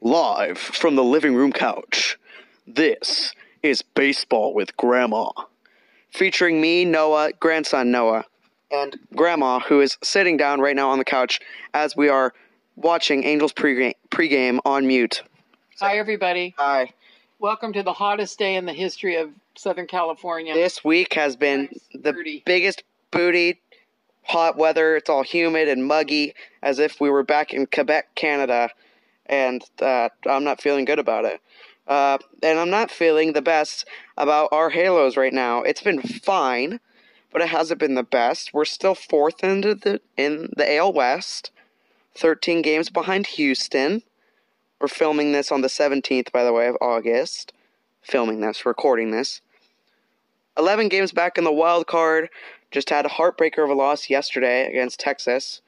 Live from the living room couch, this is Baseball with Grandma. Featuring me, Noah, grandson Noah, and Grandma, who is sitting down right now on the couch as we are watching Angels pregame, pregame on mute. Hi, everybody. Hi. Welcome to the hottest day in the history of Southern California. This week has been the booty. biggest booty, hot weather. It's all humid and muggy, as if we were back in Quebec, Canada, and uh, I'm not feeling good about it. Uh, and I'm not feeling the best about our Halos right now. It's been fine, but it hasn't been the best. We're still fourth into the in the AL West, 13 games behind Houston. We're filming this on the 17th, by the way, of August. Filming this, recording this. 11 games back in the wild card. Just had a heartbreaker of a loss yesterday against Texas,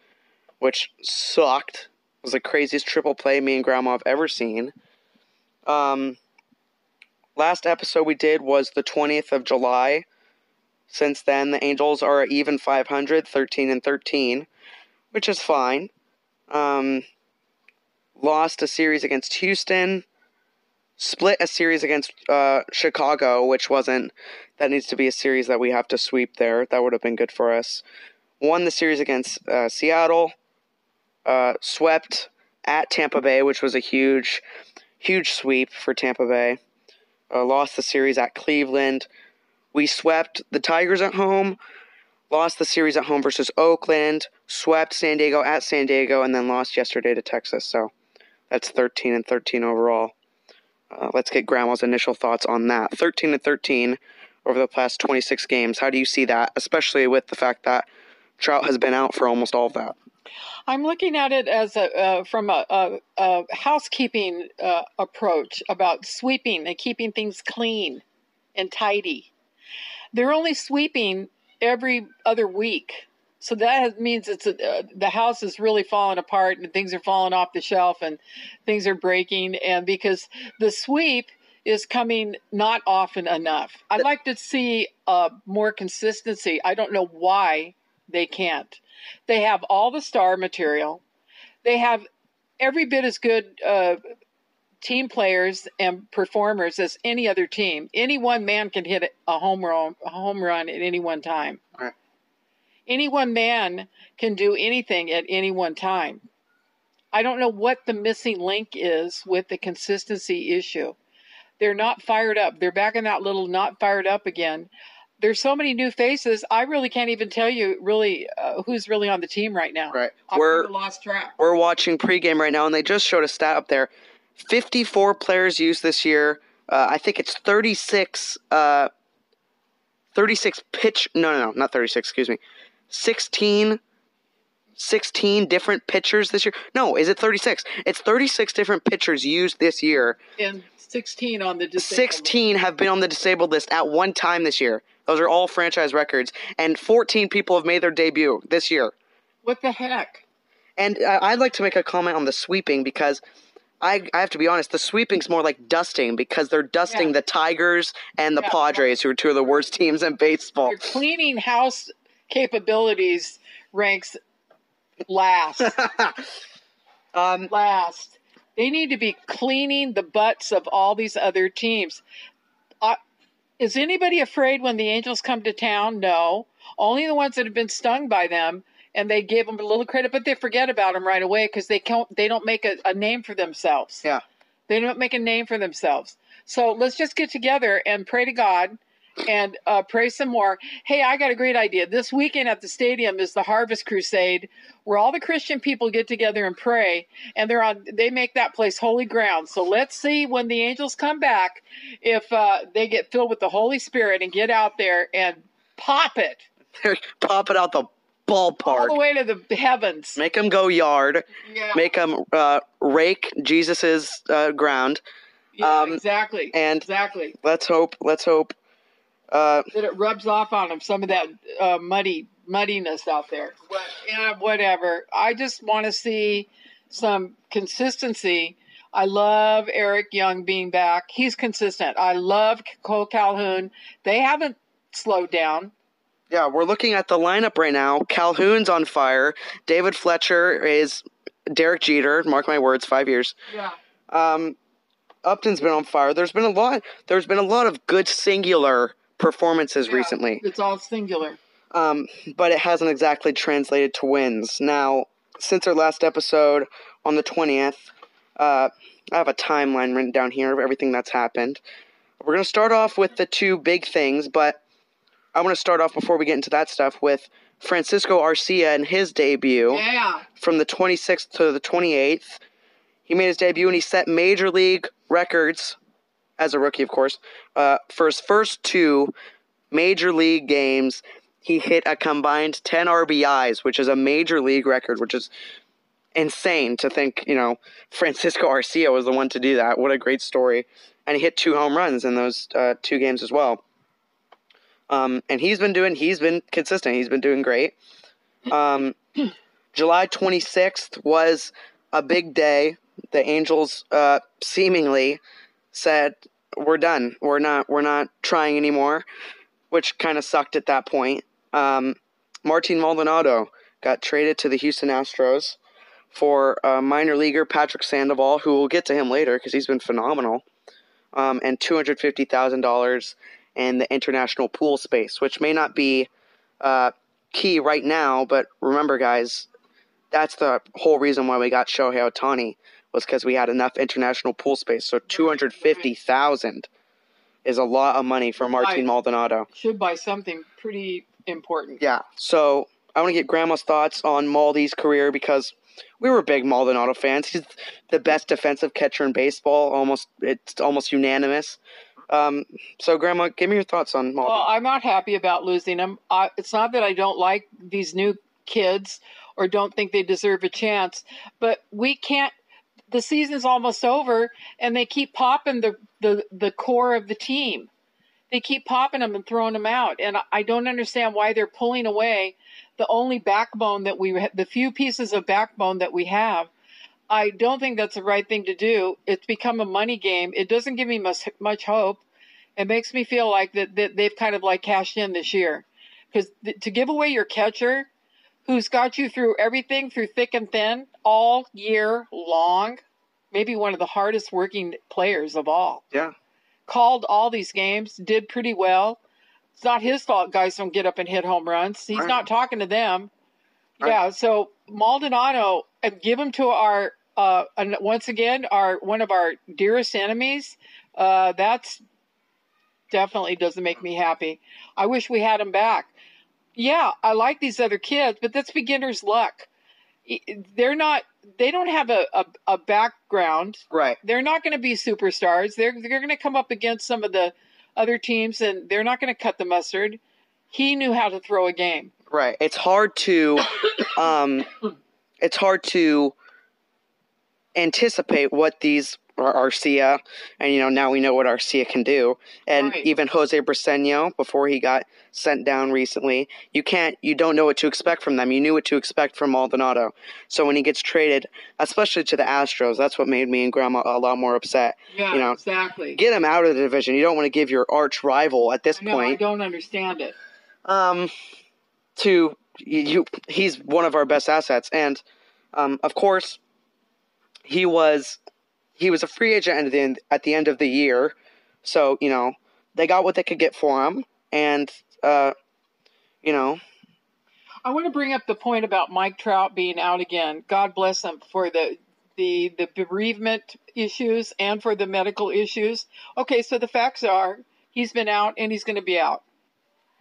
which sucked. Was the craziest triple play me and Grandma have ever seen. Um, last episode we did was the 20th of July. Since then, the Angels are even 500, 13 and 13, which is fine. Um, lost a series against Houston, split a series against uh, Chicago, which wasn't. That needs to be a series that we have to sweep there. That would have been good for us. Won the series against uh, Seattle. Uh, swept at Tampa Bay, which was a huge, huge sweep for Tampa Bay. Uh, lost the series at Cleveland. We swept the Tigers at home. Lost the series at home versus Oakland. Swept San Diego at San Diego, and then lost yesterday to Texas. So that's 13 and 13 overall. Uh, let's get Grandma's initial thoughts on that. 13 and 13 over the past 26 games. How do you see that, especially with the fact that Trout has been out for almost all of that? I'm looking at it as a uh, from a, a, a housekeeping uh, approach about sweeping and keeping things clean and tidy. They're only sweeping every other week, so that means it's a, uh, the house is really falling apart and things are falling off the shelf and things are breaking. And because the sweep is coming not often enough, I'd like to see uh, more consistency. I don't know why they can't. They have all the star material. They have every bit as good uh, team players and performers as any other team. Any one man can hit a home run, a home run at any one time. Right. Any one man can do anything at any one time. I don't know what the missing link is with the consistency issue. They're not fired up. They're back in that little not fired up again there's so many new faces. I really can't even tell you really uh, who's really on the team right now. Right. I've We're lost track. we're watching pregame right now, and they just showed a stat up there. 54 players used this year. Uh, I think it's 36. Uh, 36 pitch. No, no, no, not 36. Excuse me. 16. 16 different pitchers this year. No, is it 36? It's 36 different pitchers used this year. And 16 on the disabled. 16 have been on the disabled list at one time this year. Those are all franchise records, and 14 people have made their debut this year. What the heck? And uh, I'd like to make a comment on the sweeping because I, I have to be honest, the sweeping's more like dusting because they're dusting Yeah. the Tigers and the Yeah. Padres, who are two of the worst teams in baseball. Their cleaning house capabilities ranks last. um, last. They need to be cleaning the butts of all these other teams. Is anybody afraid when the Angels come to town? No. Only the ones that have been stung by them, and they give them a little credit, but they forget about them right away because they can't. They don't make a, a name for themselves. Yeah. They don't make a name for themselves. So let's just get together and pray to God and uh, pray some more. Hey, I got a great idea. This weekend at the stadium is the Harvest Crusade, where all the Christian people get together and pray, and they're on. They make that place holy ground. So let's see when the angels come back, if uh, they get filled with the Holy Spirit and get out there and pop it pop it out the ballpark all the way to the heavens. Make them go yard. Yeah, Make them uh, rake Jesus's uh, ground. yeah um, exactly. and- exactly. Let's hope. Let's hope. Uh, that it rubs off on them some of that uh, muddy muddiness out there. What, yeah, whatever. I just want to see some consistency. I love Eric Young being back. He's consistent. I love Cole Calhoun. They haven't slowed down. Yeah, we're looking at the lineup right now. Calhoun's on fire. David Fletcher is Derek Jeter. Mark my words, five years. Yeah. Um, Upton's been on fire. There's been a lot. There's been a lot of good singular performances Yeah, recently, It's all singular. um, but it hasn't exactly translated to wins. Now, since our last episode on the twentieth, uh, I have a timeline written down here of everything that's happened. We're gonna start off with the two big things, but I want to start off before we get into that stuff with Francisco Arcia and his debut Yeah. from the 26th to the 28th. He made his debut and he set major league records as a rookie, of course. Uh, for his first two major league games, he hit a combined 10 RBIs, which is a major league record, which is insane to think, you know, Francisco Arcia was the one to do that. What a great story. And he hit two home runs in those uh, two games as well. Um, and he's been doing, he's been consistent. He's been doing great. Um, July 26th was a big day. The Angels uh, seemingly said, "We're done. We're not. We're not trying anymore," which kind of sucked at that point. Um, Martin Maldonado got traded to the Houston Astros for uh, minor leaguer Patrick Sandoval, who we'll get to him later because he's been phenomenal, um, and two hundred fifty thousand dollars in the international pool space, which may not be uh, key right now, but remember, guys, that's the whole reason why we got Shohei Ohtani was because we had enough international pool space. So two hundred fifty thousand is a lot of money for Martin. Maldonado. Should buy something pretty important. Yeah. So I want to get Grandma's thoughts on Maldy's career because we were big Maldonado fans. He's the best defensive catcher in baseball. Almost, it's almost unanimous. Um, so, Grandma, give me your thoughts on Maldy. Well, I'm not happy about losing him. I, it's not that I don't like these new kids or don't think they deserve a chance, but we can't. The season's almost over, and they keep popping the the the core of the team. They keep popping them and throwing them out, and I- don't understand why they're pulling away the only backbone that we the few pieces of backbone that we have. I don't think that's the right thing to do. It's become a money game. It doesn't give me much much hope. It makes me feel like that, that they've kind of like cashed in this year, because th- to give away your catcher, who's got you through everything through thick and thin all year long, maybe one of the hardest working players of all. yeah. Called all these games, did pretty well. It's not his fault guys don't get up and hit home runs. He's Right. not talking to them. Right. Yeah, so Maldonado, give him to our uh, and once again our one of our dearest enemies. Uh, that's definitely doesn't make me happy. I wish we had him back. Yeah, I like these other kids, but that's beginner's luck. They're not. They don't have a, a, a background. Right. They're not going to be superstars. They're they're going to come up against some of the other teams, and they're not going to cut the mustard. He knew how to throw a game. Right. It's hard to um it's hard to anticipate what these Ar- Arcia and you know now we know what Arcia can do. And Right. even Jose Briceño before he got sent down recently you can't you don't know what to expect from them. You knew what to expect from Maldonado. So when he gets traded especially to the Astros that's what made me and grandma a lot more upset Yeah, You know, exactly. get him out of the division. You don't want to give your arch rival at this I know, I point. don't understand it. um, to you, he's one of our best assets, and um, of course, he was he was a free agent at the end at the end of the year, so you know they got what they could get for him, and uh, you know, I want to bring up the point about Mike Trout being out again. God bless him for the the the bereavement issues and for the medical issues. Okay, so the facts are he's been out and he's going to be out.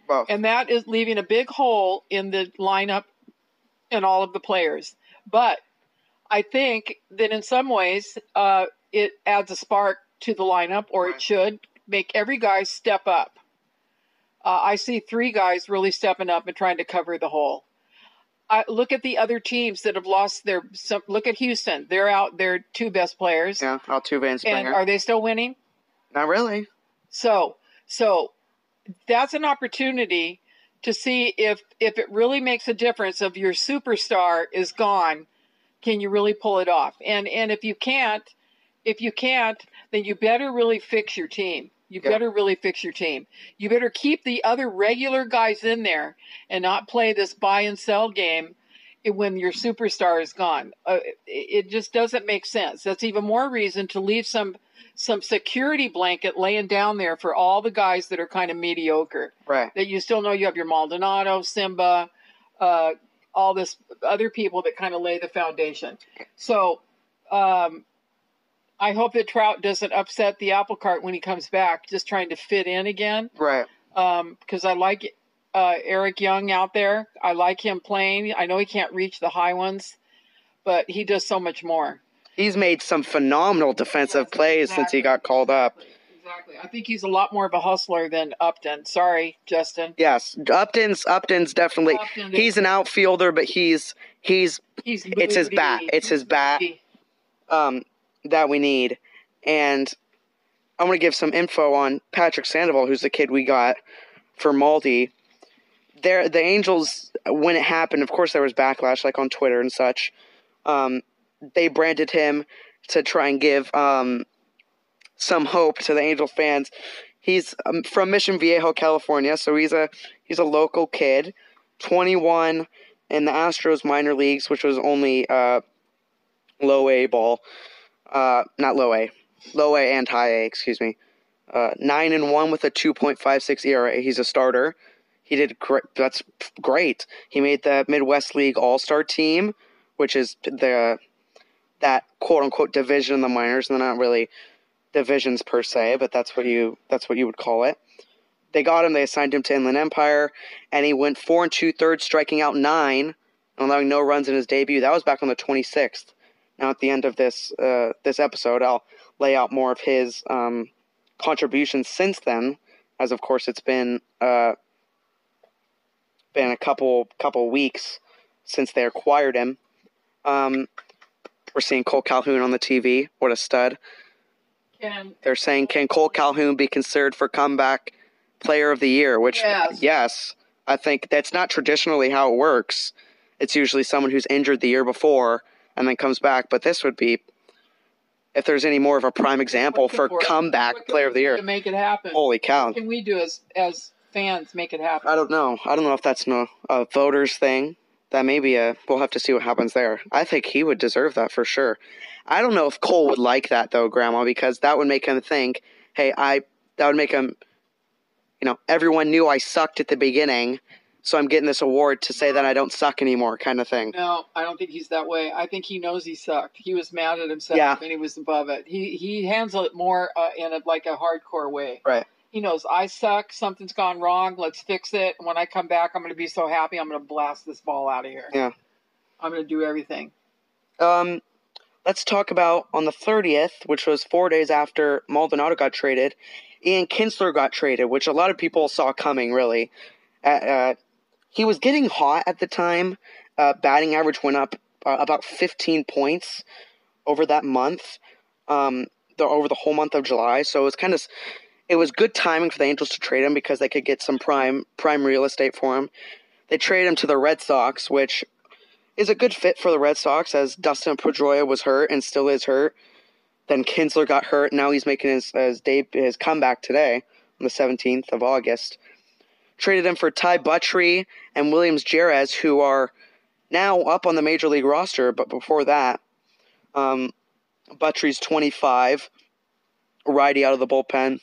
well, and that is leaving a big hole in the lineup and all of the players. But I think that in some ways uh, it adds a spark to the lineup, or Right. it should make every guy step up. Uh, I see three guys really stepping up and trying to cover the hole. I look at the other teams that have lost their. Some, look at Houston; they're out their two best players, yeah, Altuve and and are they still winning? Not really. So, so that's an opportunity to see if if it really makes a difference. If your superstar is gone, can you really pull it off? And and if you can't, if you can't, then you better really fix your team. You Yeah. better really fix your team. You better keep the other regular guys in there and not play this buy and sell game when your superstar is gone. Uh, it, it just doesn't make sense. That's even more reason to leave some some security blanket laying down there for all the guys that are kind of mediocre. Right. That you still know you have your Maldonado, Simba, uh, all this other people that kind of lay the foundation. So um, I hope that Trout doesn't upset the apple cart when he comes back, just trying to fit in again. Right. Because I like uh, Eric Young out there. I like him playing. I know he can't reach the high ones, but he does so much more. He's made some phenomenal defensive Yes, plays since he got called up. Exactly. I think he's a lot more of a hustler than Upton. Sorry, Justin. Yes, Upton's Upton's definitely Upton he's an outfielder, but he's he's He's It's his bat. It's his bat. um that we need. And I'm gonna give some info on Patrick Sandoval, who's the kid we got for Maldi. There the Angels when it happened, of course there was backlash like on Twitter and such. Um they branded him to try and give um some hope to the Angel fans. He's um, from Mission Viejo, California, so he's a he's a local kid, 21 in the Astros minor leagues, which was only uh, low A ball, uh, not low A, low A and high A, excuse me. Uh, nine and one with a 2.56 ERA. He's a starter. He did great. That's great. He made the Midwest League All Star team, which is the that quote unquote division in the minors. They're not really divisions per se, but that's what you that's what you would call it. They got him. They assigned him to Inland Empire, and he went four and two thirds, striking out nine, and allowing no runs in his debut. That was back on the 26th. Now, at the end of this uh, this episode, I'll lay out more of his um, contributions since then, as of course it's been uh, been a couple couple weeks since they acquired him. Um, we're seeing Cole Calhoun on the TV. What a stud! Can They're saying, can Cole Calhoun be considered for comeback player of the year? Which, Yes. yes, I think that's not traditionally how it works. It's usually someone who's injured the year before and then comes back. But this would be, if there's any more of a prime example for for comeback player of the year. to make it happen? Holy cow! What can we do as as fans make it happen? I don't know. I don't know if that's no a voters thing. That may be a. We'll have to see what happens there. I think he would deserve that for sure. I don't know if Cole would like that though, Grandma, because that would make him think, "Hey, I." That would make him. You know, everyone knew I sucked at the beginning, so I'm getting this award to say that I don't suck anymore, kind of thing. No, I don't think he's that way. I think he knows he sucked. He was mad at himself Yeah. and he was above it. He he handles it more uh, in a like a hardcore way. Right. He knows I suck. Something's gone wrong. Let's fix it. When I come back, I'm going to be so happy. I'm going to blast this ball out of here. Yeah. I'm going to do everything. Um, let's talk about on the 30th, which was four days after Maldonado got traded, Ian Kinsler got traded, which a lot of people saw coming, really. Uh, uh, he was getting hot at the time. Uh, batting average went up uh, about 15 points over that month, um, the, over the whole month of July. So it was kind of, it was good timing for the Angels to trade him because they could get some prime prime real estate for him. They traded him to the Red Sox, which is a good fit for the Red Sox as Dustin Pedroia was hurt and still is hurt. Then Kinsler got hurt. Now he's making his his, day, his comeback today on the 17th of August. Traded him for Ty Buttrey and Williams Jerez, who are now up on the major league roster. But before that, um, Buttrey's 25, righty out of the bullpen,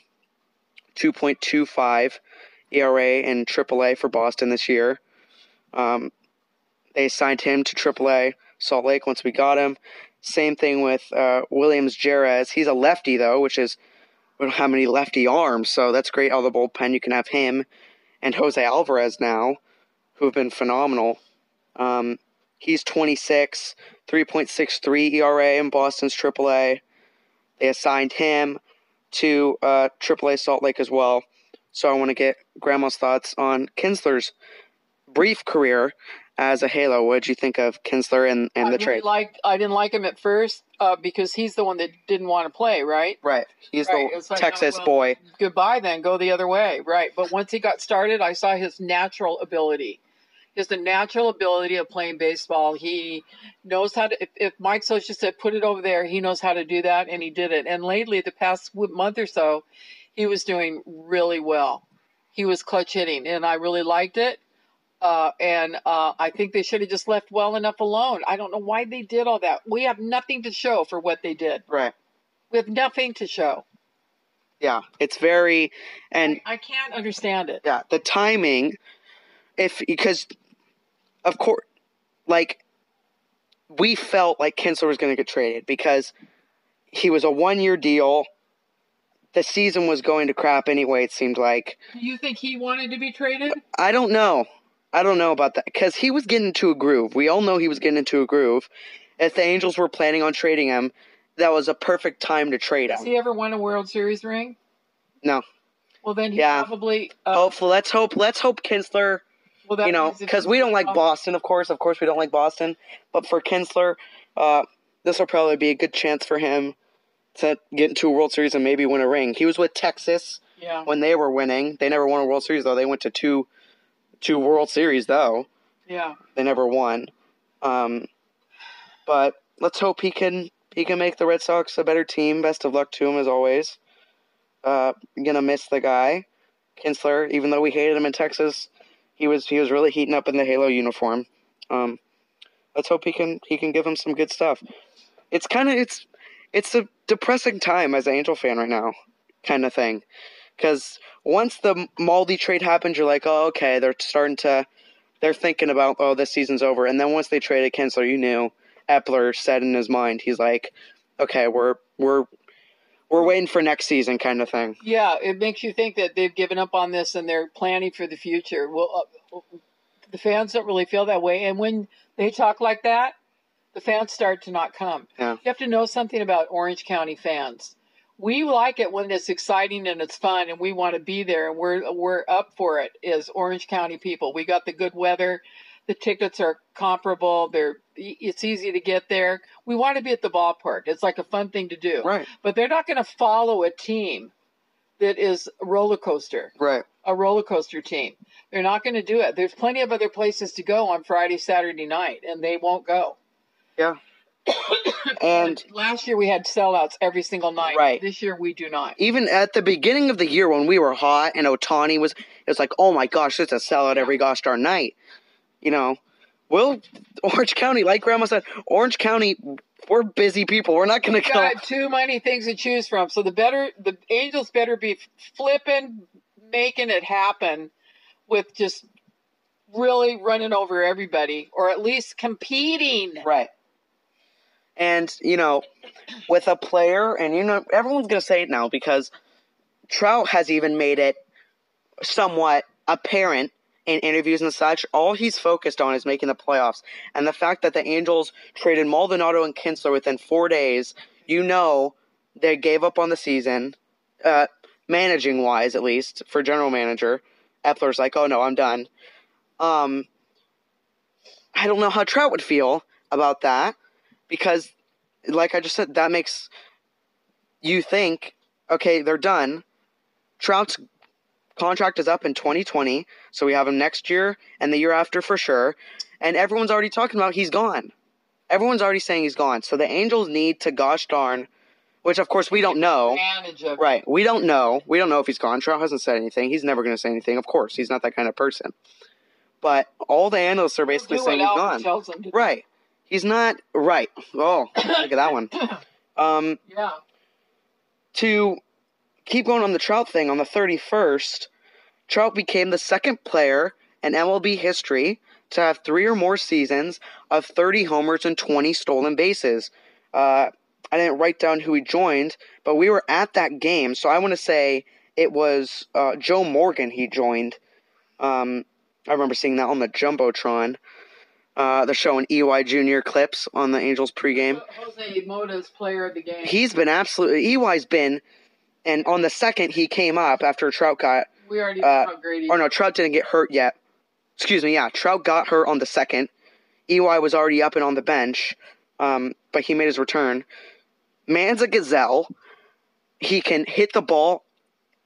2.25 ERA in AAA for Boston this year. Um, they signed him to AAA Salt Lake once we got him. Same thing with uh, Williams Jerez. He's a lefty though, which is we don't have many lefty arms, so that's great of the bullpen. You can have him and Jose Alvarez now, who have been phenomenal. Um, he's 26, 3.63 ERA in Boston's AAA. They assigned him to uh, AAA Salt Lake as well. So I want to get Grandma's thoughts on Kinsler's brief career as a Halo. What did you think of Kinsler and, and I the really trade? liked. I didn't like him at first uh, because he's the one that didn't want to play, right? right. He's Right, the like, Texas oh, well, boy. Goodbye, then go the other way, right? But once he got started, I saw his natural ability. His the natural ability of playing baseball. He knows how to. If, if Mike Scioscia said put it over there, he knows how to do that, and he did it. And lately, the past month or so, he was doing really well. He was clutch hitting, and I really liked it. Uh, and uh, I think they should have just left well enough alone. I don't know why they did all that. We have nothing to show for what they did. Right. We have nothing to show. Yeah. It's very and I can't understand it. yeah, the timing if because of course like we felt like Kinsler was going to get traded because he was a one year deal. The season was going to crap anyway, it seemed like. Do you think he wanted to be traded? I don't know. I don't know about that because he was getting into a groove. We all know he was getting into a groove. If the Angels were planning on trading him, that was a perfect time to trade him. Has he ever won a World Series ring? No. Well, then he Yeah. probably. Uh, Hopefully, let's hope. Let's hope Kinsler. well, that you know, because we don't like Boston, of course. Of course, we don't like Boston. But for Kinsler, uh, this will probably be a good chance for him to get into a World Series and maybe win a ring. He was with Texas Yeah. when they were winning. They never won a World Series though. They went to two, two World Series though. Yeah. They never won. Um, but let's hope he can he can make the Red Sox a better team. Best of luck to him as always. Uh, gonna miss the guy, Kinsler. Even though we hated him in Texas, he was he was really heating up in the Halo uniform. Um, let's hope he can he can give him some good stuff. It's kind of it's it's a depressing time as an Angel fan right now, kind of thing. Because once the Maldi trade happened, you're like, oh, okay, they're starting to they're thinking about oh this season's over and then once they traded Kinsler you knew Eppler said in his mind he's like okay we're we're we're waiting for next season kind of thing Yeah, it makes you think that they've given up on this and they're planning for the future. Well, uh, the fans don't really feel that way, and when they talk like that, the fans start to not come. Yeah. You have to know something about Orange County fans. We like it when it's exciting and it's fun, and we want to be there, and we're we're up for it. As Orange County people, we got the good weather. The tickets are comparable. They're it's easy to get there. We want to be at the ballpark. It's like a fun thing to do right but they're not going to follow a team that is a roller coaster, right a roller coaster team. They're not going to do it. There's plenty of other places to go on Friday, Saturday night, and they won't go. yeah and last year we had sellouts every single night. Right. This year we do not. even at the beginning of the year when we were hot and Ohtani was it was like oh my gosh it's a sellout every gosh darn night you know well Orange County like grandma said Orange County we're busy people we're not gonna We've got too many things to choose from. So the better the Angels better be flipping, making it happen with just really running over everybody, or at least competing. Right. And, you know, with a player, and you know, everyone's going to say it now because Trout has even made it somewhat apparent in interviews and such. All he's focused on is making the playoffs. And the fact that the Angels traded Maldonado and Kinsler within four days, you know, they gave up on the season, uh, managing wise, at least, for general manager. Eppler's like, oh no, I'm done. Um, I don't know how Trout would feel about that because, like I just said, that makes you think, okay, they're done. Trout's contract is up in 2020, so we have him next year and the year after for sure. And everyone's already talking about he's gone. Everyone's already saying he's gone. So the Angels need to, gosh darn, which of course we don't know. Right. We don't know. We don't know if he's gone. Trout hasn't said anything. He's never going to say anything. Of course, he's not that kind of person. But all the analysts are basically saying he's gone. Right. He's not right. Oh, look at that one. Um, Yeah. to keep going on the Trout thing, on the 31st, Trout became the second player in MLB history to have three or more seasons of 30 homers and 20 stolen bases. Uh, I didn't write down who he joined, but we were at that game, so I want to say it was uh, Joe Morgan he joined. Um, I remember seeing that on the Jumbotron. Uh, they're showing EY Junior clips on the Angels pregame. Jose Mota's player of the game. He's been absolutely. EY's been, and on the second he came up after Trout got, we already uh, know how great he or no, Trout didn't get hurt yet. Excuse me, yeah, Trout got hurt on the second. EY was already up and on the bench, um, but he made his return. Man's a gazelle. He can hit the ball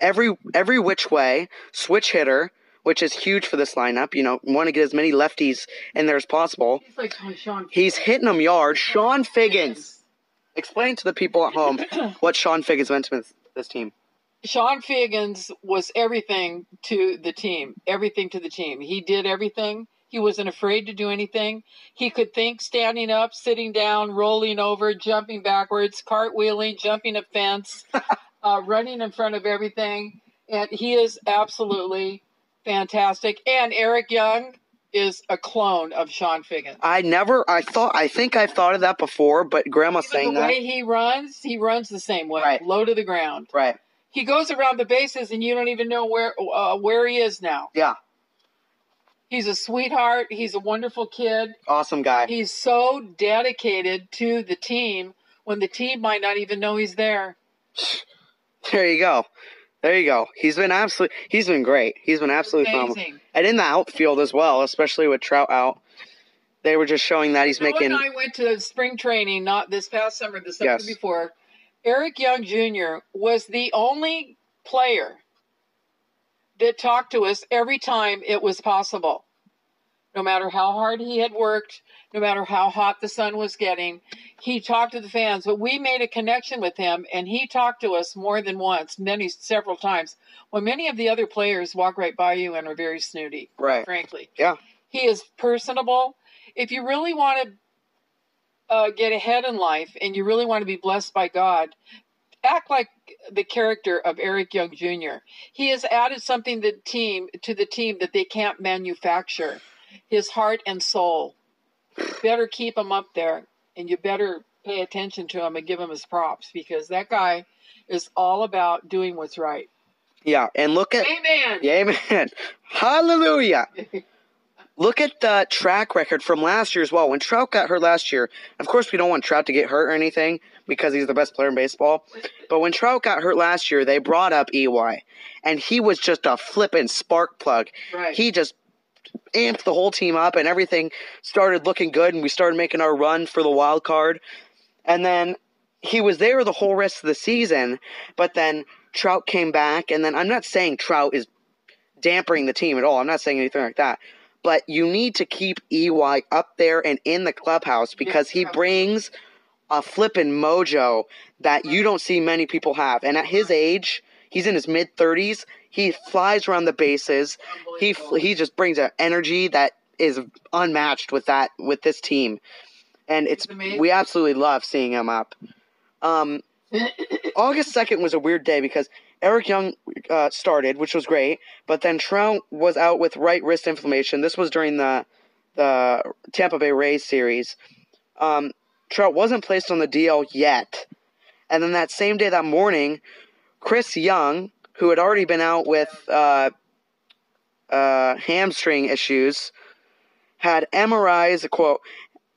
every every which way, switch hitter, which is huge for this lineup. You know, want to get as many lefties in there as possible. He's like. He's hitting them yards. Chone Figgins. Explain to the people at home what Chone Figgins meant to this, this team. Chone Figgins was everything to the team. Everything to the team. He did everything. He wasn't afraid to do anything. He could think standing up, sitting down, rolling over, jumping backwards, cartwheeling, jumping a fence, uh, running in front of everything. And he is absolutely fantastic. And Eric Young is a clone of Chone Figgins. I never, I thought, I think I've thought of that before, but Grandma saying the that. way he runs, he runs the same way, Right. low to the ground. Right. He goes around the bases, and you don't even know where uh, where he is now. Yeah. He's a sweetheart. He's a wonderful kid. Awesome guy. He's so dedicated to the team when the team might not even know he's there. There you go. There you go. He's been absolutely, he's been great. He's been absolutely phenomenal. And in the outfield as well, especially with Trout out. They were just showing that he's Noah making. and I went to spring training not this past summer, the summer Yes. before. Eric Young Jr. was the only player that talked to us every time it was possible. No matter how hard he had worked, no matter how hot the sun was getting, he talked to the fans. But we made a connection with him, and he talked to us more than once, many, several times. When many of the other players walk right by you and are very snooty, Right. frankly. Yeah. He is personable. If you really want to uh, get ahead in life and you really want to be blessed by God, act like the character of Eric Young Jr. He has added something to the team to the team that they can't manufacture. His heart and soul. Better keep him up there, and you better pay attention to him and give him his props because that guy is all about doing what's right. Yeah. And look at. Amen. Amen. Hallelujah. Look at the track record from last year as well. When Trout got hurt last year, of course, we don't want Trout to get hurt or anything because he's the best player in baseball. But when Trout got hurt last year, they brought up EY, and he was just a flippin' spark plug. Right. He just amped the whole team up, and everything started looking good, and we started making our run for the wild card. And then he was there the whole rest of the season, but then Trout came back, and then I'm not saying Trout is dampering the team at all. I'm not saying anything like that. But you need to keep EY up there and in the clubhouse because he brings a flippin' mojo that you don't see many people have. And at his age, he's in his mid 30s. He flies around the bases. He he just brings an energy that is unmatched with that with this team, and it's we absolutely love seeing him up. Um, August second was a weird day because Eric Young uh, started, which was great, but then Trout was out with right wrist inflammation. This was during the the Tampa Bay Rays series. Um, Trout wasn't placed on the DL yet, and then that same day, that morning, Chris Young, who had already been out with uh, uh, hamstring issues, had MRIs, quote,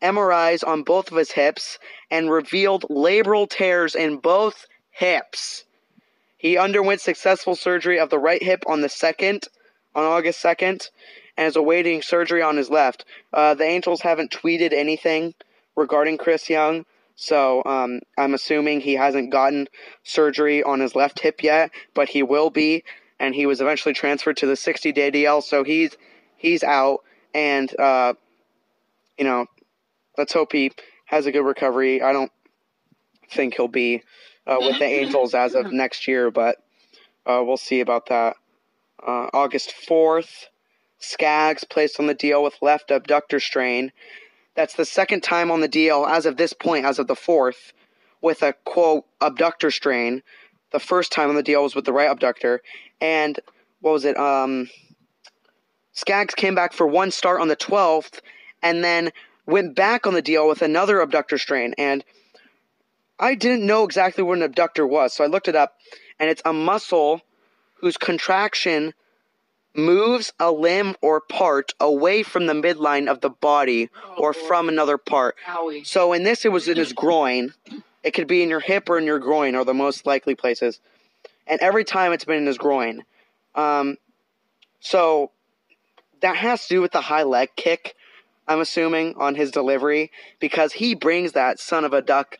MRIs on both of his hips and revealed labral tears in both hips. He underwent successful surgery of the right hip on the 2nd, on August 2nd, and is awaiting surgery on his left. Uh, the Angels haven't tweeted anything regarding Chris Young, so um, I'm assuming he hasn't gotten surgery on his left hip yet, but he will be, and he was eventually transferred to the 60 day DL, so he's he's out, and uh, you know, let's hope he has a good recovery. I don't think he'll be uh, with the Angels as of next year, but uh, we'll see about that. Uh, August 4th, Skaggs placed on the deal with left abductor strain. That's the second time on the deal as of this point, as of the 4th, with a quote abductor strain. The first time on the deal was with the right abductor. And what was it? Um, Skaggs came back for one start on the 12th and then went back on the deal with another abductor strain. And I didn't know exactly what an abductor was, so I looked it up, and it's a muscle whose contraction moves a limb or part away from the midline of the body or from another part. So in this, it was in his groin. It could be in your hip or in your groin, are the most likely places. And every time it's been in his groin. Um, so that has to do with the high leg kick, I'm assuming, on his delivery, because he brings that son of a duck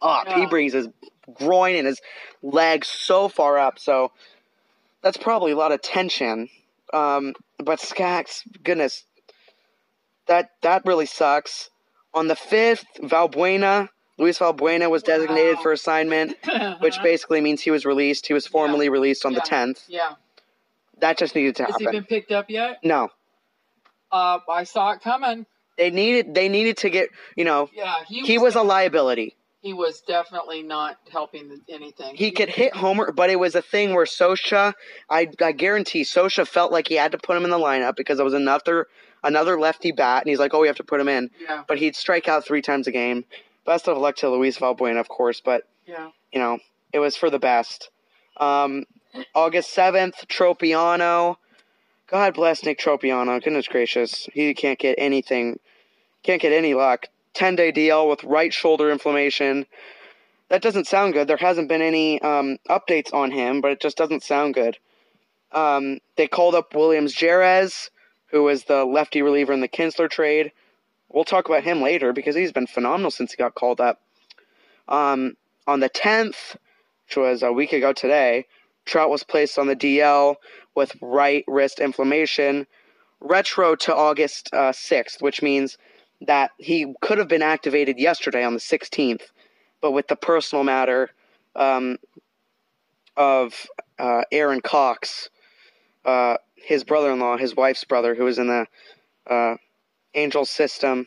up. He brings his groin and his leg so far up. So that's probably a lot of tension. Um, but Skaggs, goodness, that that really sucks. On the fifth, Valbuena Luis Valbuena was designated Wow. for assignment, which basically means he was released. He was formally released on the 10th. yeah. That just needed to happen. Has he been picked up yet? No, Uh, I saw it coming. they needed they needed to get you know Yeah, he, he was a liability. He was definitely not helping anything. He could hit Homer, but it was a thing where Scioscia, I I guarantee Scioscia felt like he had to put him in the lineup because it was another another lefty bat, and he's like, oh, we have to put him in. Yeah, But he'd strike out three times a game. Best of luck to Luis Valbuena, of course, but yeah. you know it was for the best. Um, August seventh, Tropeano. God bless Nick Tropeano. Goodness gracious, he can't get anything, can't get any luck. Ten day DL with right shoulder inflammation. That doesn't sound good. There hasn't been any um, updates on him, but it just doesn't sound good. Um, they called up Williams Jerez, who was the lefty reliever in the Kinsler trade. We'll talk about him later because he's been phenomenal since he got called up. Um, on the 10th, which was a week ago today, Trout was placed on the DL with right wrist inflammation, retro to August uh, 6th, which means that he could have been activated yesterday on the 16th, but with the personal matter um, of uh, Aaron Cox, uh, his brother in law, his wife's brother, who was in the uh, Angel system,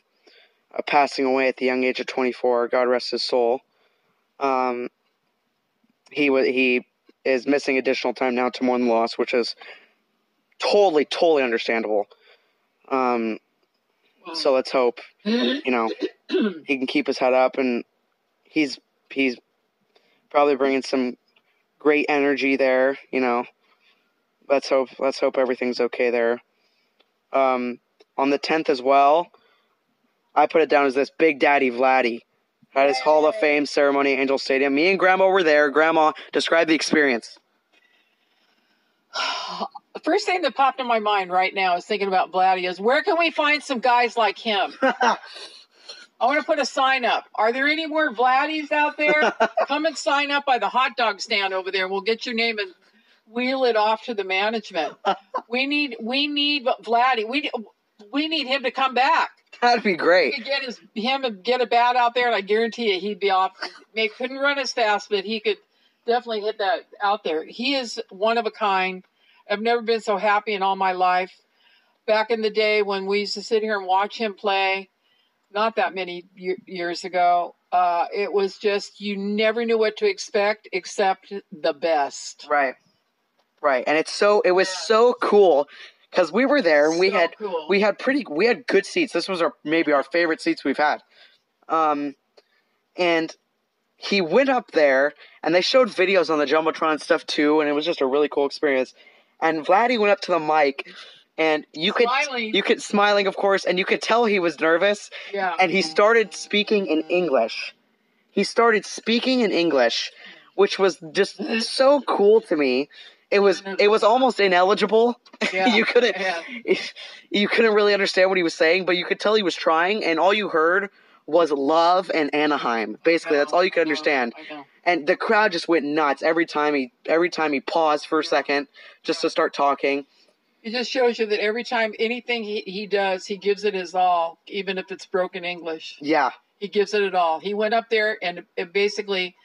uh, passing away at the young age of 24, God rest his soul. Um, he wa he is missing additional time now to mourn the loss, which is totally, totally understandable. Um, so let's hope you know he can keep his head up, and he's he's probably bringing some great energy there. You know, let's hope let's hope everything's okay there. Um, on the tenth as well, I put it down as this Big Daddy Vladdy at his Hall of Fame ceremony at Angel Stadium. Me and Grandma were there. Grandma, describe the experience. first thing that popped in my mind right now is thinking about Vladdy is where can we find some guys like him? I want to put a sign up. Are there any more Vladdies out there? Come and sign up by the hot dog stand over there. We'll get your name and wheel it off to the management. We need we need Vladdy. We we need him to come back. That'd be great. could get his him and get a bat out there, and I guarantee you he'd be off. He couldn't run as fast, but he could definitely hit that out there. He is one of a kind. I've never been so happy in all my life. Back in the day when we used to sit here and watch him play, not that many years ago, uh, it was just you never knew what to expect except the best. Right, right, and it's so it was Yeah. so cool because we were there and we So had cool. we had pretty we had good seats. This was our maybe our favorite seats we've had. Um, and he went up there and they showed videos on the jumbotron stuff too, and it was just a really cool experience. And Vladdy went up to the mic, and you could Smiling. you could smiling of course, and you could tell he was nervous. yeah. And he started speaking in English. He started speaking in English, which was just so cool to me. It was it was almost ineligible. Yeah. you couldn't Yeah. you couldn't really understand what he was saying, but you could tell he was trying, and all you heard was love and Anaheim. Basically, that's all you could understand. And the crowd just went nuts every time he every time he paused for a second just to start talking. It just shows you that every time anything he, he does, he gives it his all, even if it's broken English. Yeah, He gives it at all. He went up there and it basically,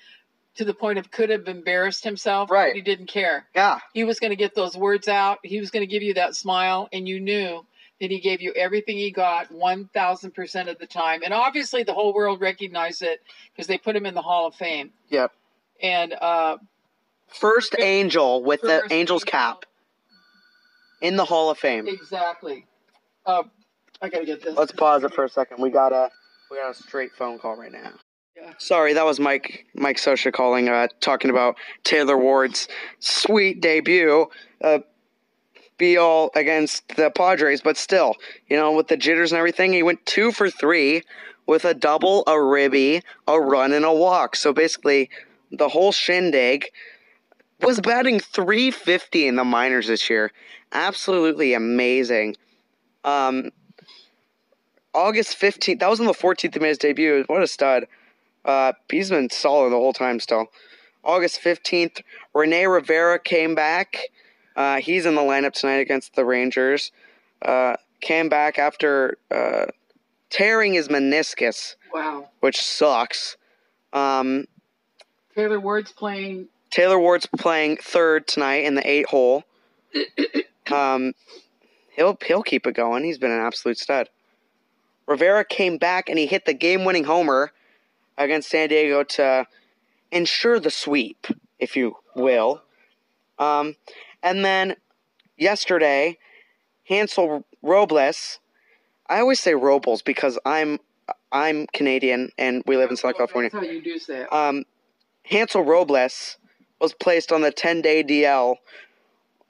to the point of could have embarrassed himself, Right. but he didn't care. yeah, He was going to get those words out. He was going to give you that smile, and you knew that he gave you everything he got 1,000% of the time. And obviously, the whole world recognized it because they put him in the Hall of Fame. yep. And uh, First angel with the angel's angel. cap in the Hall of Fame. exactly. Uh, I got to get this. Let's pause it for a second. We got a we got a straight phone call right now. Yeah. Sorry, that was Mike Mike Scioscia calling, uh, talking about Taylor Ward's sweet debut. Uh, be all against the Padres, but still, you know, with the jitters and everything, he went two for three with a double, a ribby, a run, and a walk. So basically, the whole shindig was batting 350 in the minors this year. Absolutely amazing. Um, August 15th, that was on the 14th he made his debut. What a stud. Uh, he's been solid the whole time still. August 15th, Rene Rivera came back. Uh, he's in the lineup tonight against the Rangers. Uh, came back after uh, tearing his meniscus, Wow. which sucks. Um, Taylor Ward's playing. Taylor Ward's playing third tonight in the eight hole. Um, he'll he'll keep it going. He's been an absolute stud. Rivera came back and he hit the game-winning homer against San Diego to ensure the sweep, if you will. Um, and then yesterday, Hansel Robles. I always say Robles because I'm I'm Canadian and we live in Southern California. That's how you do say it. Um, Hansel Robles was placed on the 10 day DL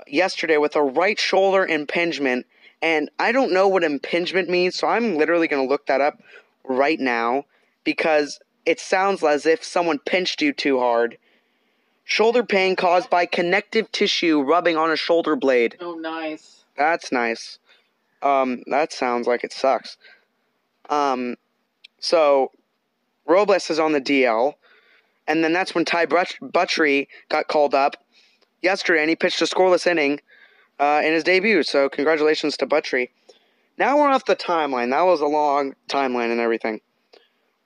yesterday with a right shoulder impingement. And I don't know what impingement means, so I'm literally going to look that up right now because it sounds as if someone pinched you too hard. Shoulder pain caused by connective tissue rubbing on a shoulder blade. oh, nice. That's nice. Um, that sounds like it sucks. Um, so Robles is on the DL, and then that's when Ty Butch- Buttrey got called up yesterday, and he pitched a scoreless inning uh, in his debut. So congratulations to Buttrey. Now we're off the timeline. That was a long timeline and everything.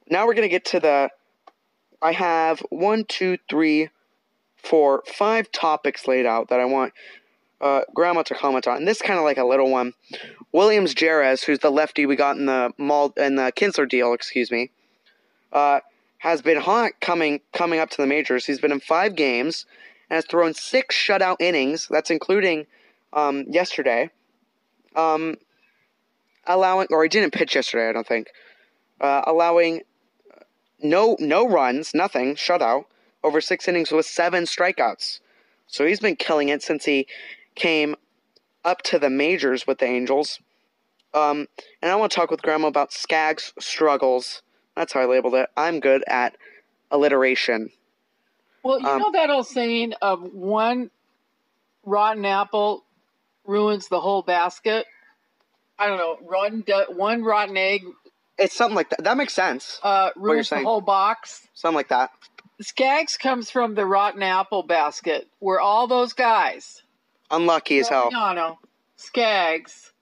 Now we're gonna get to the. I have one, two, three, four, five topics laid out that I want uh, Grandma to comment on. And this is kind of like a little one. Williams Jerez, who's the lefty we got in the Mal- in the Kinsler deal, excuse me, uh, has been hot coming coming up to the majors. He's been in five games and has thrown six shutout innings. That's including um, yesterday. Um, allowing, or he didn't pitch yesterday, I don't think. Uh, allowing no no runs, nothing, shutout over six innings with seven strikeouts. So he's been killing it since he came up to the majors with the Angels. Um, and I want to talk with Grandma about Skaggs' struggles. That's how I labeled it. I'm good at alliteration. Well, you Um, know that old saying of one rotten apple ruins the whole basket. I don't know. One one rotten egg It's something like that. That makes sense. uh, ruins the whole box. Something like that. Skaggs comes from the rotten apple basket, where all those guys, Unlucky as hell. Mariano, Skaggs,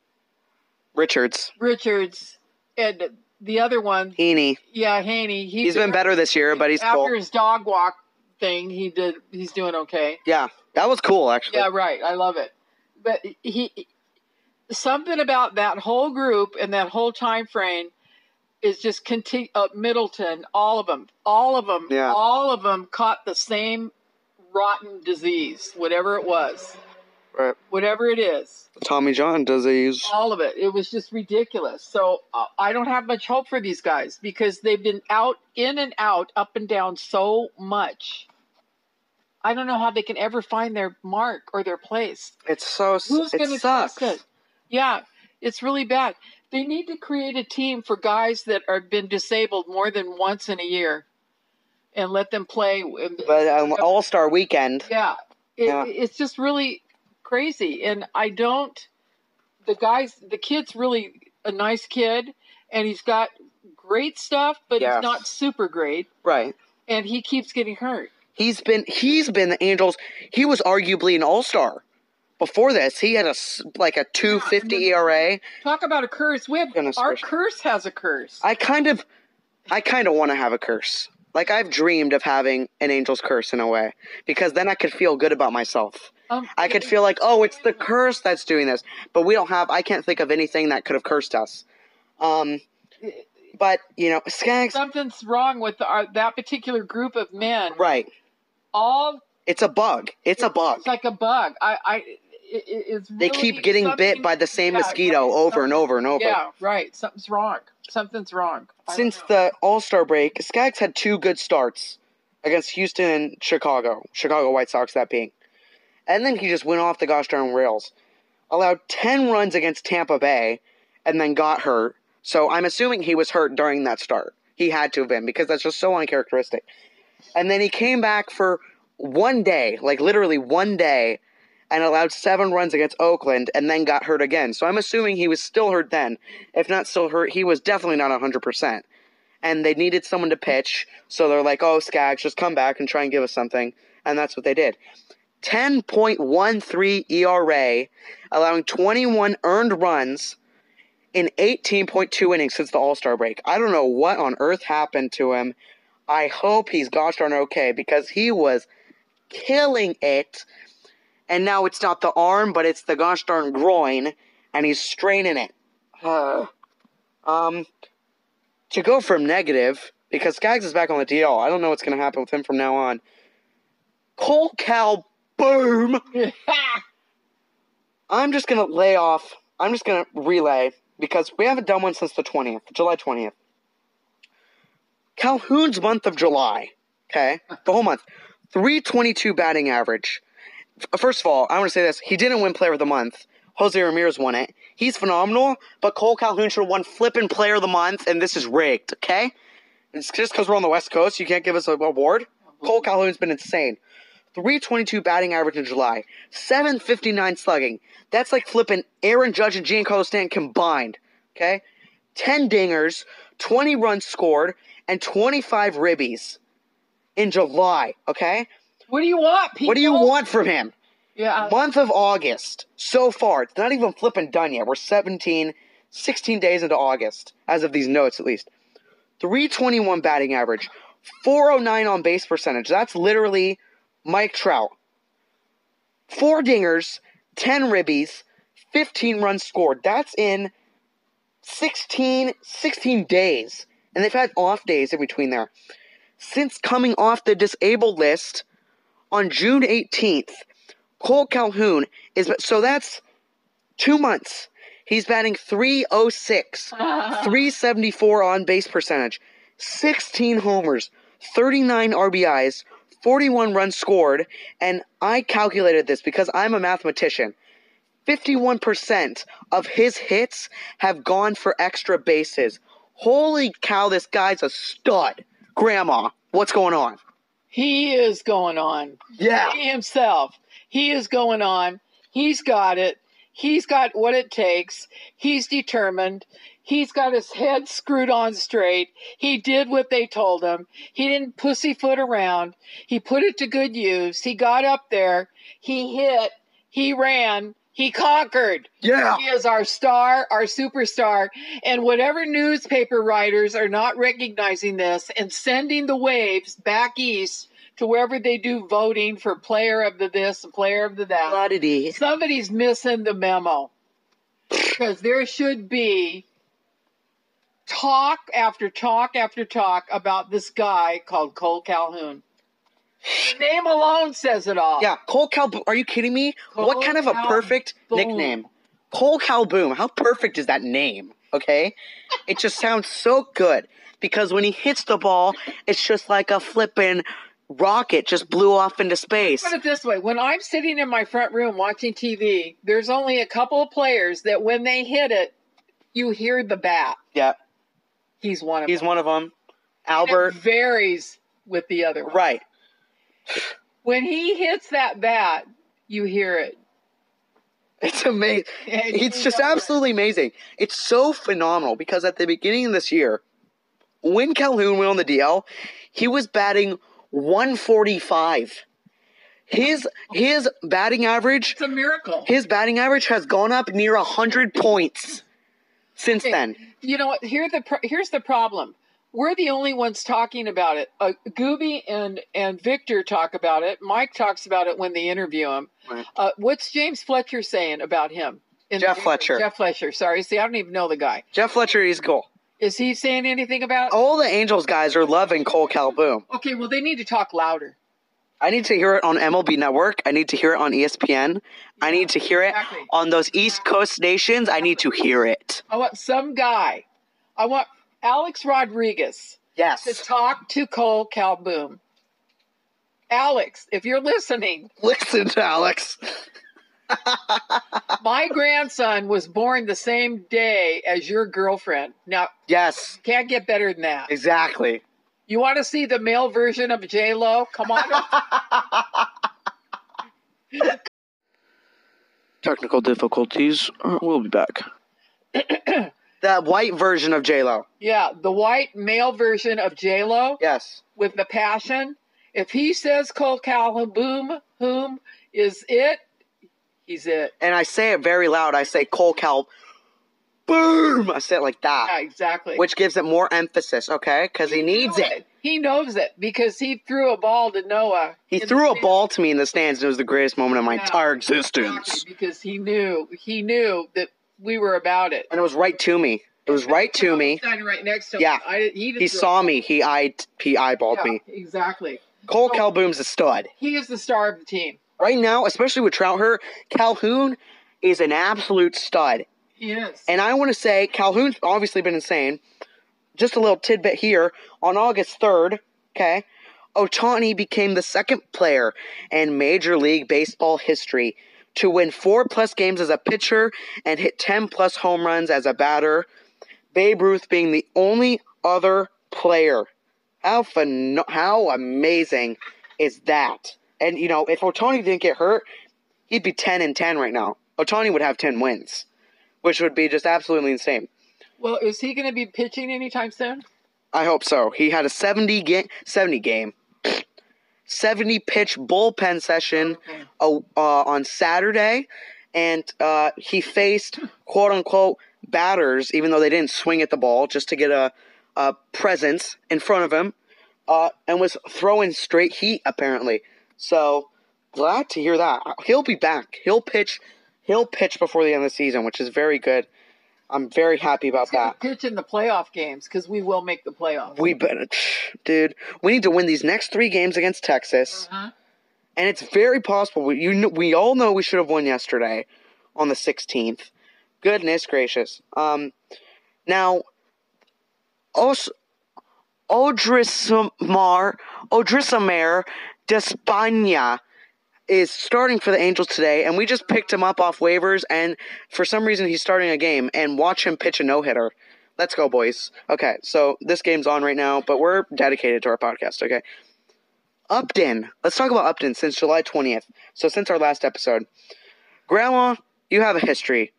Richards, Richards, and the other one, Heaney. yeah, Haney. He He's been better this year, but he's after cool. his dog walk thing. He did. He's doing okay. Yeah, that was cool actually. Yeah, right. I love it. But he something about that whole group and that whole time frame is just continue. Uh, Middleton, all of them, all of them, Yeah. all of them caught the same rotten disease, whatever it was, Right. whatever it is, Tommy John disease. all of it. It was just ridiculous. So uh, I don't have much hope for these guys because they've been out, in and out, up and down so much. I don't know how they can ever find their mark or their place. It's so Who's it going to sucks. it? Yeah, it's really bad. They need to create a team for guys that have been disabled more than once in a year, and let them play. But um, All Star Weekend. yeah, it, Yeah. it's just really crazy, and I don't. The guys, the kid's really a nice kid, and he's got great stuff, but Yes. he's not super great, Right. and he keeps getting hurt. He's been he's been the Angels. He was arguably an All Star. Before this, he had a like a two fifty ERA. Talk about a curse. We have our curse has a curse. I kind of, I kind of want to have a curse. Like I've dreamed of having an Angel's curse in a way, because then I could feel good about myself. Um, I could feel like, oh, it's the curse that's doing this. But we don't have. I can't think of anything that could have cursed us. Um, but you know, Skaggs. something's wrong with our, that particular group of men. Right. All It's a bug. It's a bug. It's like a bug. I, I, it, it's They keep getting bit by the same yeah, mosquito right, over and over and over. Yeah, right. Something's wrong. Something's wrong. I Since the All Star break, Skaggs had two good starts against Houston and Chicago. Chicago White Sox, that being. And then he just went off the gosh darn rails. Allowed 10 runs against Tampa Bay and then got hurt. So I'm assuming he was hurt during that start. He had to have been because that's just so uncharacteristic. And then he came back for one day, like literally one day, and allowed seven runs against Oakland and then got hurt again. So I'm assuming he was still hurt then. If not still hurt, he was definitely not 100%. And they needed someone to pitch, so they're like, oh, Skaggs, just come back and try and give us something. And that's what they did. 10.13 ERA, allowing 21 earned runs in 18.2 innings since the All Star break. I don't know what on earth happened to him. I hope he's gosh darn okay because he was killing it. And now it's not the arm, but it's the gosh darn groin, and he's straining it. Uh, um, to go from negative, because Skaggs is back on the DL, I don't know what's going to happen with him from now on. Cole Cal Boom! I'm just going to lay off, I'm just going to relay, because we haven't done one since the 20th, July 20th. Calhoun's month of July, okay, the whole month, 322 batting average. First of all, I want to say this: he didn't win Player of the Month. Jose Ramirez won it. He's phenomenal, but Cole Calhoun should have won flipping Player of the Month, and this is rigged. Okay, it's just because we're on the West Coast, you can't give us an award. Cole Calhoun's been insane. 322 batting average in July, 759 slugging. That's like flipping Aaron Judge and Giancarlo Stanton combined. Okay, 10 dingers, 20 runs scored, and 25 ribbies in July. Okay, what do you want, people? what do you want from him? Yeah. Month of August so far. It's not even flipping done yet. We're 17, 16 days into August, as of these notes at least. 321 batting average, 409 on base percentage. That's literally Mike Trout. Four dingers, 10 ribbies, 15 runs scored. That's in 16, 16 days. And they've had off days in between there. Since coming off the disabled list on June 18th, Cole Calhoun is so that's two months. He's batting 306, 374 on base percentage, 16 homers, 39 RBIs, 41 runs scored, and I calculated this because I'm a mathematician. 51% of his hits have gone for extra bases. Holy cow, this guy's a stud. Grandma, what's going on? He is going on. Yeah. He himself. He is going on. He's got it. He's got what it takes. He's determined. He's got his head screwed on straight. He did what they told him. He didn't pussyfoot around. He put it to good use. He got up there. He hit. He ran. He conquered. Yeah. He is our star, our superstar. And whatever newspaper writers are not recognizing this and sending the waves back east to wherever they do voting for player of the this and player of the that, Bloody. somebody's missing the memo. Because there should be talk after talk after talk about this guy called Cole Calhoun. The name alone says it all. Yeah, Cole Calboom. Are you kidding me? Cole what kind of a perfect Calboom. nickname? Cole Calboom. How perfect is that name? Okay, it just sounds so good because when he hits the ball, it's just like a flippin' rocket just blew off into space. Put it this way: when I'm sitting in my front room watching TV, there's only a couple of players that when they hit it, you hear the bat. Yeah, He's one of he's them. one of them. Albert. it varies with the other one. Right. When he hits that bat, you hear it. It's amazing. It's just absolutely amazing. It's so phenomenal because at the beginning of this year, when Calhoun went on the DL, he was batting 145. His his batting average, It's a miracle. his batting average has gone up near 100 points since then. You know what? Here the pro- here's the problem. We're the only ones talking about it. Uh, Gooby and and Victor talk about it. Mike talks about it when they interview him. Right. Uh, what's James Fletcher saying about him? Jeff Fletcher. Jeff Fletcher. Sorry. See, I don't even know the guy. Jeff Fletcher, he's cool. Is he saying anything about? All the Angels guys are loving Cole Calboom. Okay. Well, they need to talk louder. I need to hear it on MLB Network. I need to hear it on ESPN. I need to hear it Exactly. on those East Coast stations. I need to hear it. I want some guy. I want Alex Rodriguez yes. to talk to Cole Calboom. Alex, if you're listening, Listen to Alex. my grandson was born the same day as your girlfriend. Now, Yes, can't get better than that. exactly. You want to see the male version of J Lo? Come on. Technical difficulties. Uh, we'll be back. that white version of J Lo. yeah, the white male version of J Lo Yes. with the passion. If he says Cole Calboom, whom is it? He's it. And I say it very loud. I say Cole Cal. boom. I say it like that, Yeah, exactly. which gives it more emphasis. Okay, because he needs knew it. He knows it because he threw a ball to Noah. He threw a ball to me in the stands. And it was the greatest moment of my Yeah, entire existence, because he knew he knew that we were about it. and it was right to me. It was right to me. Standing right next to. Yeah. I, he, He saw me. He eyed. He eyeballed Yeah, me. exactly. Cole So- Calhoun's a stud. He is the star of the team. Right now, especially with Trout hurt, Calhoun is an absolute stud. He is. And I want to say Calhoun's obviously been insane. Just a little tidbit here. On August 3rd, okay, Ohtani became the second player in Major League Baseball history to win four plus games as a pitcher and hit 10 plus home runs as a batter. Babe Ruth being the only other player. How phen- how amazing is that? And you know, if Ohtani didn't get hurt, he'd be 10 and 10 right now. Ohtani would have 10 wins, which would be just absolutely insane. well, is he going to be pitching anytime soon? I hope so. He had a 70 game 70 game 70 pitch bullpen session uh, uh, on Saturday and uh, he faced quote unquote batters even though they didn't swing at the ball just to get a, a presence in front of him uh, and was throwing straight heat apparently. So glad to hear that. He'll be back. He'll pitch he'll pitch before the end of the season, which is very good. I'm very happy about that. pitch in the playoff games because we will make the playoffs. We better, dude. We need to win these next three games against Texas, Uh-huh. and it's very possible. We, you, we all know we should have won yesterday, on the 16th. Goodness gracious. Um, now, Os, Odrisamar, Odrisamer Despaigne is starting for the Angels today, and we just picked him up off waivers, and for some reason he's starting a game, and watch him pitch a no hitter. Let's go, boys. Okay, so this game's on right now, but we're dedicated to our podcast, okay? Upton. Let's talk about Upton since July 20th. So, since our last episode. Grandma, you have a history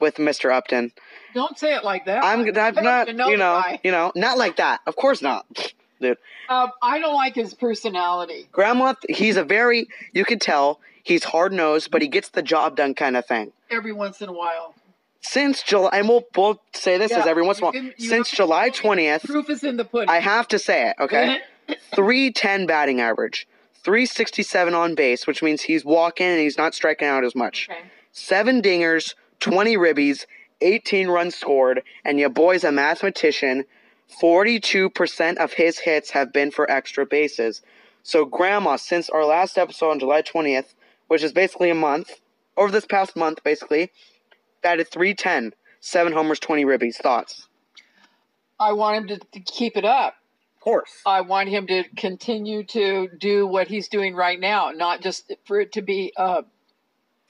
with Mr. Upton. Don't say it like that. I'm, I'm not, you know, you know, not like that. Of course not. Dude. Um, I don't like his personality. Grandma, he's a very, you could tell, he's hard nosed, but he gets the job done kind of thing. Every once in a while. Since July, and we'll, we'll say this as every once in a while. can- Since July 20th, Proof is in the pudding. I have to say it, okay? 310 batting average, 367 on base, which means he's walking and he's not striking out as much. Okay. Seven dingers, 20 ribbies, 18 runs scored, and your boy's a mathematician. 42% of his hits have been for extra bases. So, Grandma, since our last episode on July 20th, which is basically a month, over this past month, basically, batted 310, seven homers, 20 ribbies. Thoughts? I want him to, to keep it up. Of course. I want him to continue to do what he's doing right now, not just for it to be a,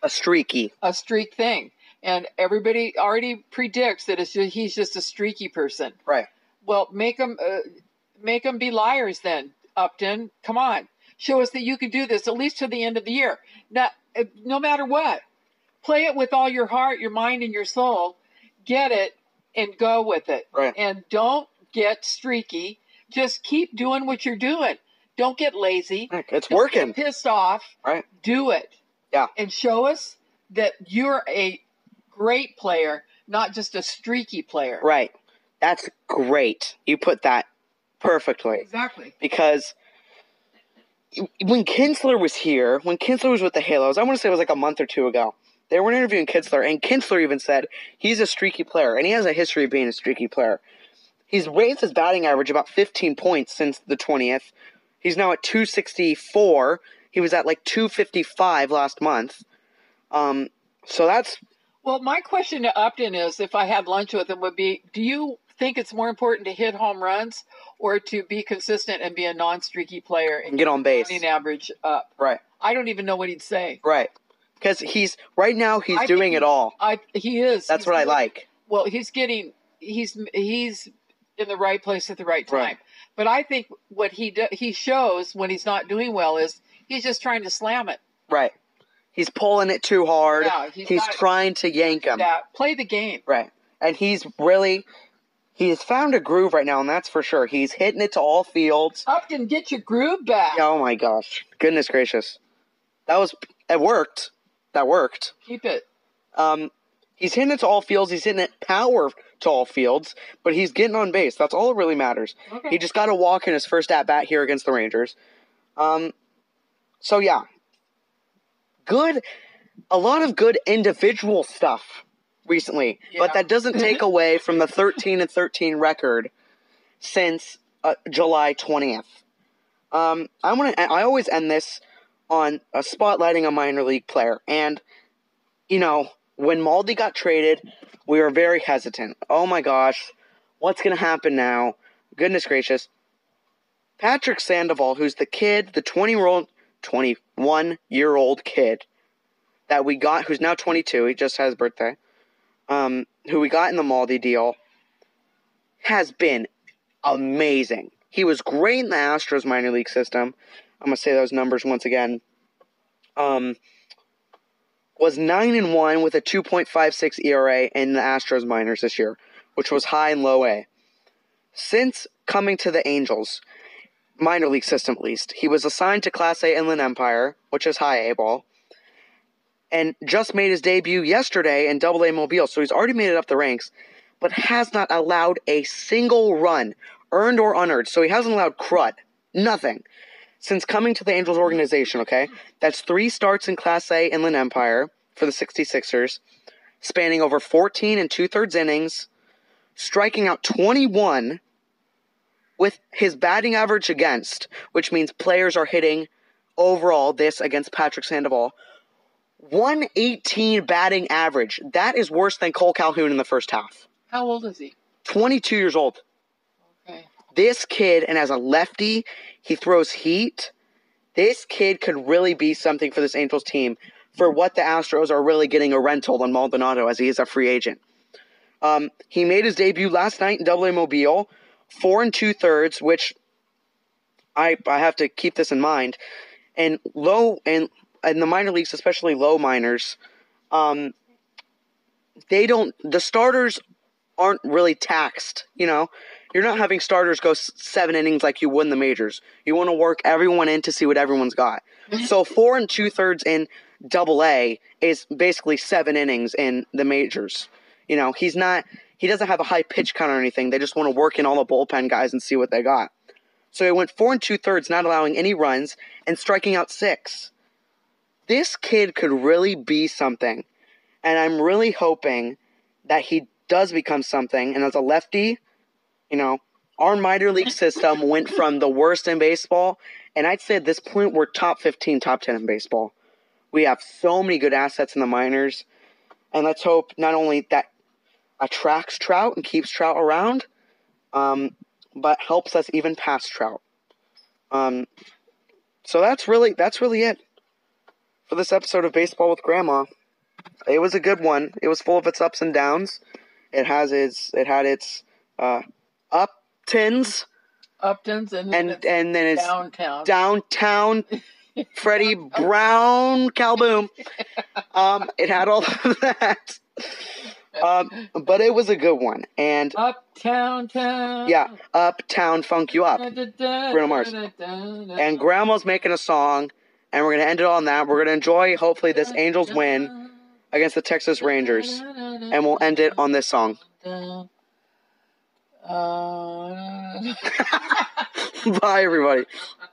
A streaky. a streak thing. And everybody already predicts that it's just, he's just a streaky person. Right. Well, make them uh, make them be liars then, Upton. Come on, show us that you can do this at least to the end of the year. Not, uh, no matter what, play it with all your heart, your mind, and your soul. Get it and go with it. Right. And don't get streaky. Just keep doing what you're doing. Don't get lazy. It's Don't working. Get pissed off. Right. Do it. Yeah. And show us that you're a great player, not just a streaky player. Right. That's great. You put that perfectly. Exactly. Because when Kinsler was here, when Kinsler was with the Halos, I want to say it was like a month or two ago, they were interviewing Kinsler, and Kinsler even said he's a streaky player, and he has a history of being a streaky player. He's raised his batting average about 15 points since the 20th. He's now at 264. He was at like 255 last month. Um, so that's Well, my question to Upton is if I had lunch with him would be do you think it's more important to hit home runs or to be consistent and be a non streaky player and get on base. batting average up? Right. I don't even know what he'd say. Right. Because he's right now he's I doing it all. I he is. That's He's what I like. Well, he's getting he's he's in the right place at the right time. Right. But I think what he do, he shows when he's not doing well is he's just trying to slam it. Right. He's pulling it too hard. Yeah, he's he's got- trying to yank him. That play the game. Right. And he's really he's found a groove right now, and that's for sure. He's hitting it to all fields. Upton, get your groove back. Oh my gosh. Goodness gracious. That was it worked. That worked. Keep it. Um He's hitting it to all fields. He's hitting it power to all fields, but he's getting on base. That's all that really matters. Okay. He just got a walk in his first at bat here against the Rangers. Um, so yeah, good, a lot of good individual stuff recently, Yeah. but that doesn't take away from the 13 and 13 record since uh, July 20th. Um, I want to. I always end this on a spotlighting a minor league player, and you know when Maldi got traded, we were very hesitant. Oh my gosh, what's gonna happen now? Goodness gracious. Patrick Sandoval, who's the kid, the 20 year old, 21 year old kid that we got, who's now 22, he just had his birthday, um, who we got in the Maldi deal, has been amazing. He was great in the Astros minor league system. I'm gonna say those numbers once again. Um, was nine and one with a 2.56 ERA in the Astros minors this year, which was high and low A. Since coming to the Angels, minor league system at least, he was assigned to Class A Inland Empire, which is high A ball, and just made his debut yesterday in Double A Mobile. So he's already made it up the ranks, but has not allowed a single run, earned or unearned. So he hasn't allowed crud, nothing since coming to the Angels organization, okay? That's three starts in Class A Inland Empire for the 66ers, spanning over 14 and two thirds innings, striking out 21 with his batting average against, which means players are hitting overall this against Patrick Sandoval. 118 batting average. That is worse than Cole Calhoun in the first half. How old is he? 22 years old Okay. this kid, and as a lefty, he throws heat. This kid could really be something for this Angels team for what the Astros are really getting a rental on Maldonado as he is a free agent. Um, he made his debut last night in Double A Mobile, four and two thirds, which I I have to keep this in mind. And low and in the minor leagues, especially low minors, um, they don't the starters aren't really taxed. You know, you're not having starters go seven innings like you would in the majors. You want to work everyone in to see what everyone's got. so four and two thirds in Double A is basically seven innings in the majors. You know, he's not. He doesn't have a high pitch count or anything. They just want to work in all the bullpen guys and see what they got. So he went four and two thirds, not allowing any runs and striking out six. This kid could really be something, and I'm really hoping that he does become something. And as a lefty, you know, our minor league system went from the worst in baseball, and I'd say at this point we're top 15, top 10 in baseball. We have so many good assets in the minors, and let's hope not only that attracts Trout and keeps Trout around, um, but helps us even pass Trout. Um, so that's really that's really it for this episode of Baseball with Grandma. It was a good one. It was full of its ups and downs. It has its it had its uh, up tins Uptons and then and it's and then it's downtown. downtown Freddie Brown Calboom. Um, it had all of that. Um, but it was a good one. And Uptown town. yeah, Uptown Funk You Up. Bruno Mars. And Grandma's making a song, and we're gonna end it on that. We're gonna enjoy hopefully this Angels win against the Texas Rangers, and we'll end it on this song. Bye, everybody.